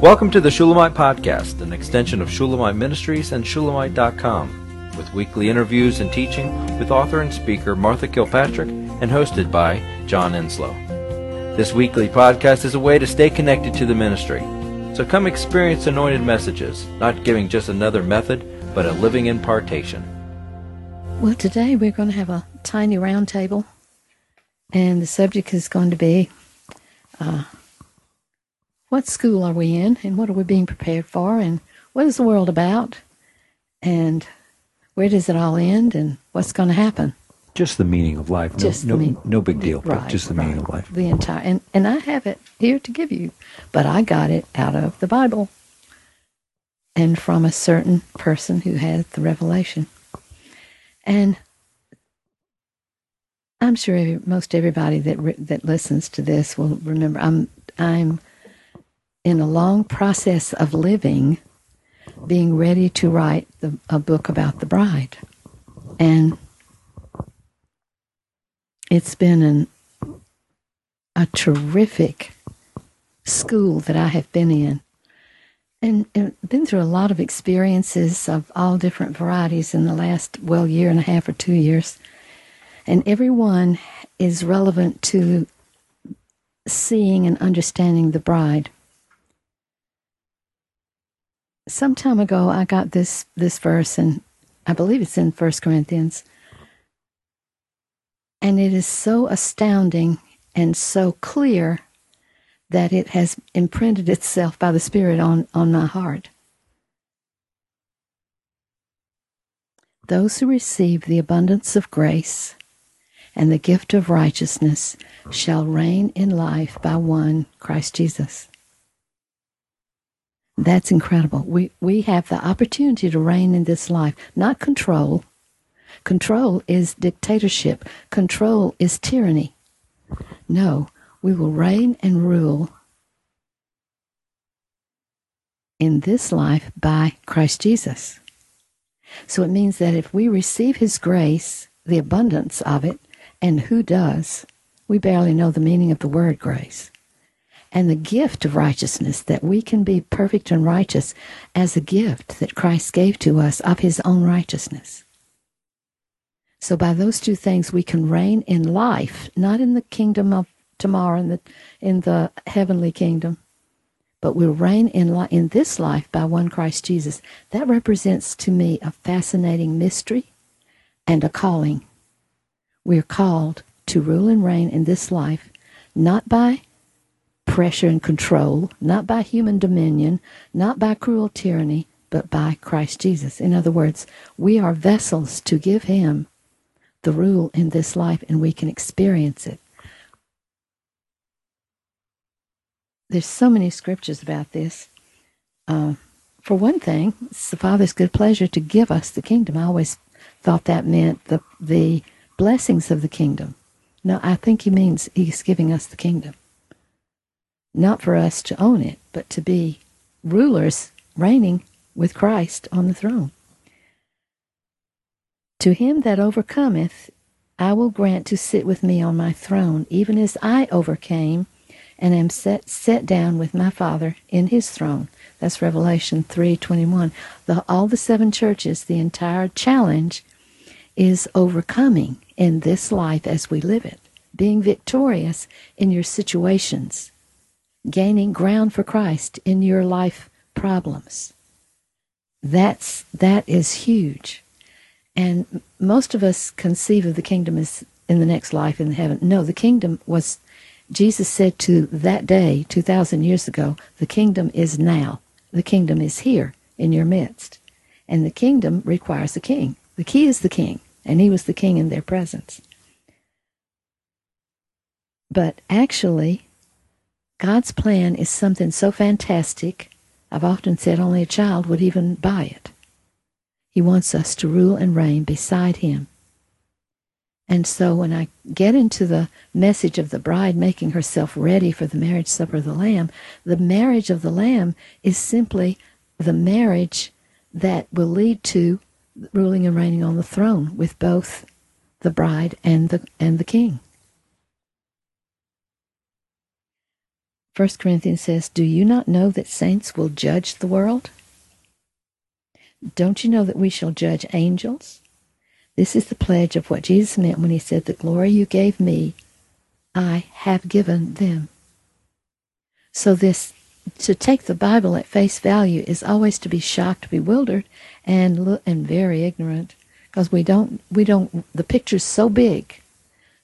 Welcome to the Shulamite Podcast, an extension of Shulamite Ministries and Shulamite.com, with weekly interviews and teaching with author and speaker Martha Kilpatrick and hosted by John Enslow. This weekly podcast is a way to stay connected to the ministry. So come experience anointed messages, not giving just another method, but a living impartation. Well, today we're going to have a tiny round table, and the subject is going to be uh, what school are we in, and what are we being prepared for, and what is the world about, and where does it all end, and what's going to happen. Just the meaning of life. No, Just no, mean- no big deal, Right, but just the right. meaning of life. The entire, and, and I have it here to give you, but I got it out of the Bible and from a certain person who had the revelation. And I'm sure every, most everybody that re, that listens to this will remember. I'm I'm in a long process of living, being ready to write the, a book about the bride, and it's been an a terrific school that I have been in. And, and been through a lot of experiences of all different varieties in the last, well, year and a half or two years. And every one is relevant to seeing and understanding the bride. Some time ago, I got this, this verse, and I believe it's in First Corinthians. And it is so astounding and so clear that it has imprinted itself by the Spirit on, on my heart. Those who receive the abundance of grace and the gift of righteousness shall reign in life by one, Christ Jesus. That's incredible. We, we have the opportunity to reign in this life, not control. Control is dictatorship, control is tyranny. No, we will reign and rule in this life by Christ Jesus. So it means that if we receive His grace, the abundance of it, and who does, we barely know the meaning of the word grace. And the gift of righteousness, that we can be perfect and righteous as a gift that Christ gave to us of His own righteousness. So by those two things, we can reign in life, not in the kingdom of tomorrow, in the in the heavenly kingdom, but we'll reign in li- in this life by one Christ Jesus. That represents to me a fascinating mystery and a calling. We're called to rule and reign in this life, not by pressure and control, not by human dominion, not by cruel tyranny, but by Christ Jesus. In other words, we are vessels to give Him the rule in this life and we can experience it. There's so many scriptures about this. Uh, for one thing, it's the Father's good pleasure to give us the kingdom. I always thought that meant the the blessings of the kingdom. No, I think he means he's giving us the kingdom. Not for us to own it, but to be rulers reigning with Christ on the throne. To him that overcometh, I will grant to sit with me on my throne, even as I overcame and am set, set down with my Father in his throne. That's Revelation 3.21. The, all the seven churches, the entire challenge is overcoming in this life as we live it, being victorious in your situations, gaining ground for Christ in your life problems. That's, that is huge. And most of us conceive of the kingdom as in the next life in heaven. No, the kingdom was, Jesus said to that day, 2,000 years ago, the kingdom is now. The kingdom is here in your midst. And the kingdom requires a king. The key is the king, and he was the king in their presence. But actually, God's plan is something so fantastic, I've often said only a child would even buy it. He wants us to rule and reign beside him. And so when I get into the message of the bride making herself ready for the marriage supper of the Lamb, the marriage of the Lamb is simply the marriage that will lead to ruling and reigning on the throne with both the bride and the and the king. 1 Corinthians says, Do you not know that saints will judge the world? Don't you know that we shall judge angels? This is the pledge of what Jesus meant when he said, The glory you gave me, I have given them. So this to take the Bible at face value is always to be shocked, bewildered, and and very ignorant because we don't we don't the picture's so big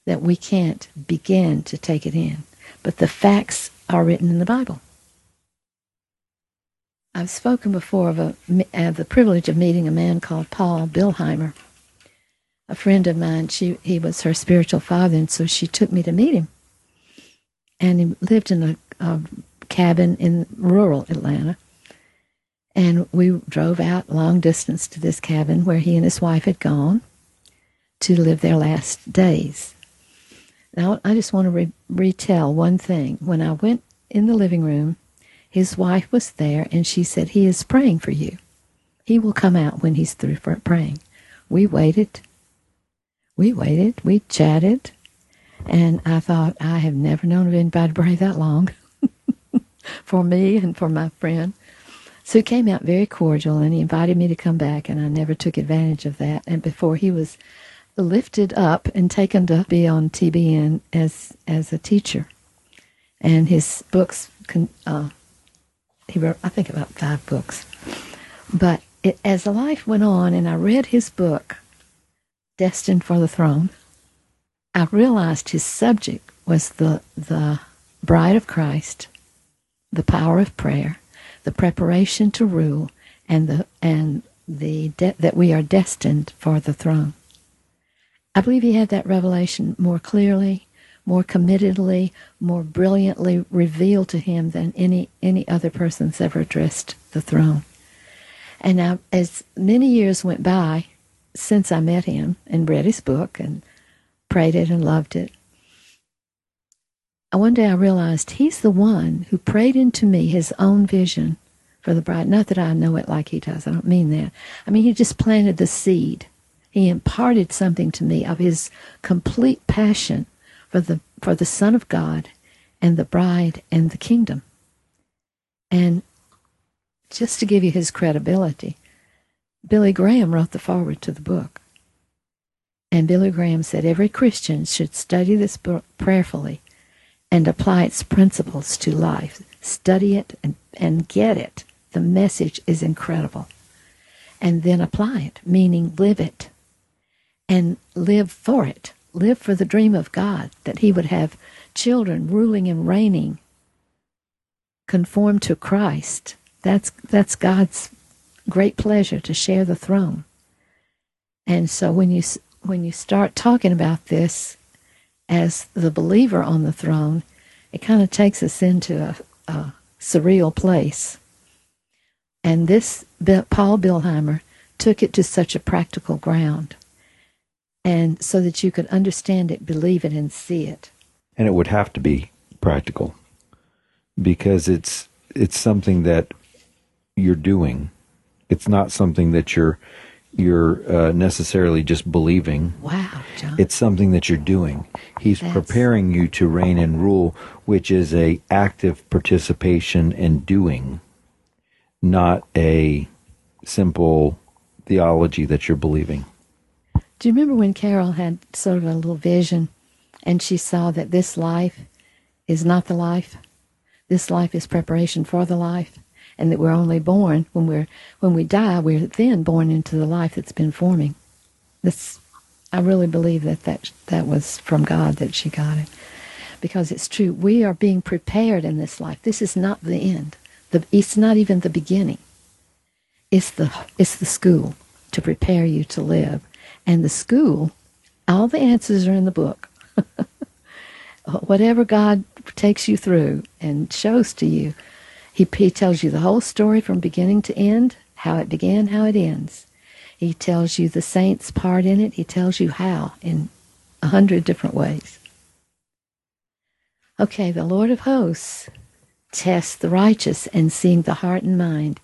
that we can't begin to take it in. But the facts are written in the Bible. I've spoken before of, a, of uh, the privilege of meeting a man called Paul Billheimer. A friend of mine, she he was her spiritual father, and so she took me to meet him. And he lived in a, a cabin in rural Atlanta. And we drove out long distance to this cabin where he and his wife had gone to live their last days. Now, I just want to re- retell one thing. When I went in the living room, his wife was there and she said, He is praying for you. He will come out when he's through praying. We waited. We waited. We chatted. And I thought, I have never known of anybody pray that long for me and for my friend. So he came out very cordial and he invited me to come back, and I never took advantage of that. And before he was lifted up and taken to be on TBN as as a teacher, and his books. Uh, he wrote, I think, about five books. But it, as life went on, and I read his book, Destined for the Throne, I realized his subject was the the bride of Christ, the power of prayer, the preparation to rule, and the and the de- that we are destined for the throne. I believe he had that revelation more clearly, more committedly, more brilliantly revealed to him than any any other person's ever addressed the throne. And now, as many years went by since I met him and read his book and prayed it and loved it, one day I realized he's the one who prayed into me his own vision for the bride. Not that I know it like he does. I don't mean that. I mean, he just planted the seed he imparted something to me of his complete passion for the for the Son of God and the bride and the kingdom. And just to give you his credibility, Billy Graham wrote the foreword to the book. And Billy Graham said every Christian should study this book prayerfully and apply its principles to life. Study it and, and get it. The message is incredible. And then apply it, meaning live it and live for it. Live for the dream of God that He would have children ruling and reigning conform to Christ. That's that's God's great pleasure to share the throne. And so when you when you start talking about this as the believer on the throne, it kind of takes us into a, a surreal place. And this Paul Billheimer took it to such a practical ground and so that you could understand it, believe it, and see it. And it would have to be practical because it's it's something that you're doing. It's not something that you're you're uh, necessarily just believing. Wow, John. It's something that you're doing. He's That's... preparing you to reign and rule, which is a active participation and doing, not a simple theology that you're believing. Do you remember when Carol had sort of a little vision and she saw that this life is not the life? This life is preparation for the life and that we're only born when we're when we die we're then born into the life that's been forming. This I really believe that that that was from God that she got it. Because it's true. We are being prepared in this life. This is not the end. The, it's not even the beginning. It's the it's the school to prepare you to live and the school, all the answers are in the book. Uh, whatever God takes you through and shows to you, he, he tells you the whole story from beginning to end, how it began, how it ends. He tells you the saints' part in it. He tells you how in a hundred different ways. Okay, the Lord of hosts tests the righteous and seeing the heart and mind.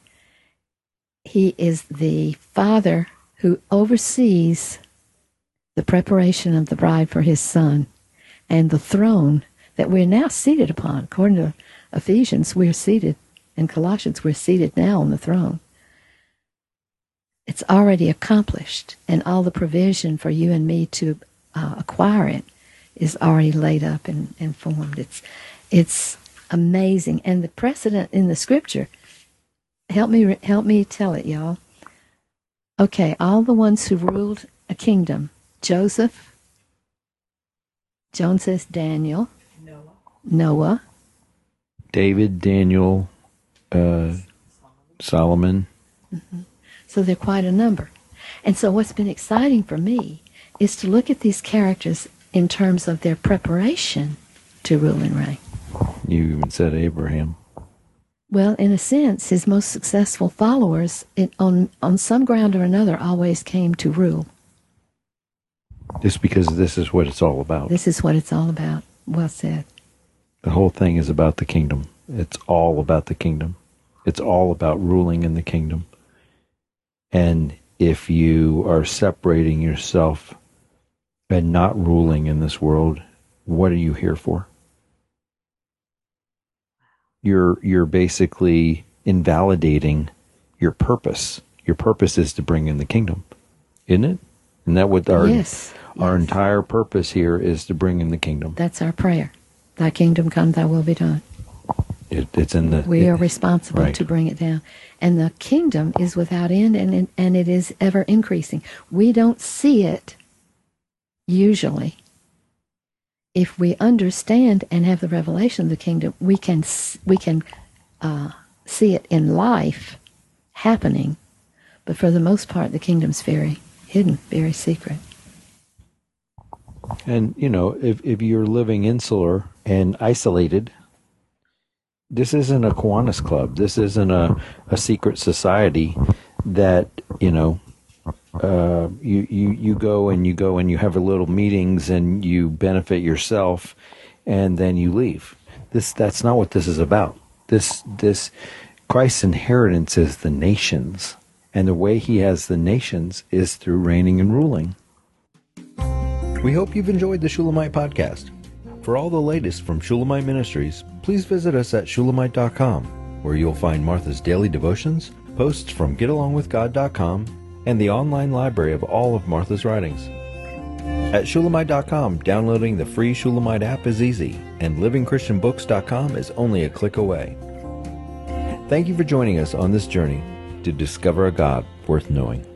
He is the Father who oversees the preparation of the bride for his son and the throne that we're now seated upon, according to Ephesians, we're seated, and Colossians, we're seated now on the throne. It's already accomplished, and all the provision for you and me to uh, acquire it is already laid up and, and formed. It's, it's amazing. And the precedent in the scripture, help me, help me tell it, y'all. Okay, all the ones who ruled a kingdom Joseph, Joan says Daniel, Noah, Noah David, Daniel, uh, Solomon. Mm-hmm. So they're quite a number. And so what's been exciting for me is to look at these characters in terms of their preparation to rule and reign. You even said Abraham. Well, in a sense, his most successful followers, it, on on some ground or another, always came to rule. Just because this is what it's all about. This is what it's all about. Well said. The whole thing is about the kingdom. It's all about the kingdom. It's all about ruling in the kingdom. And if you are separating yourself and not ruling in this world, what are you here for? You're you're basically invalidating your purpose. Your purpose is to bring in the kingdom, isn't it? Isn't that what our yes, our yes. entire purpose here is to bring in the kingdom? That's our prayer. Thy kingdom come, thy will be done. It, it's in the. We it, are responsible right. to bring it down, and the kingdom is without end, and and it is ever increasing. We don't see it usually. If we understand and have the revelation of the kingdom, we can we can uh, see it in life happening. But for the most part, the kingdom's very hidden, very secret. And you know, if if you're living insular and isolated, this isn't a Kiwanis club. This isn't a, a secret society that you know. Uh, you, you you go and you go and you have a little meetings and you benefit yourself, and then you leave. This that's not what this is about. This this Christ's inheritance is the nations, and the way He has the nations is through reigning and ruling. We hope you've enjoyed the Shulamite podcast. For all the latest from Shulamite Ministries, please visit us at shulamite.com, where you'll find Martha's daily devotions, posts from getalongwithgod.com, and the online library of all of Martha's writings. At shulamite.com, downloading the free Shulamite app is easy, and livingchristianbooks.com is only a click away. Thank you for joining us on this journey to discover a God worth knowing.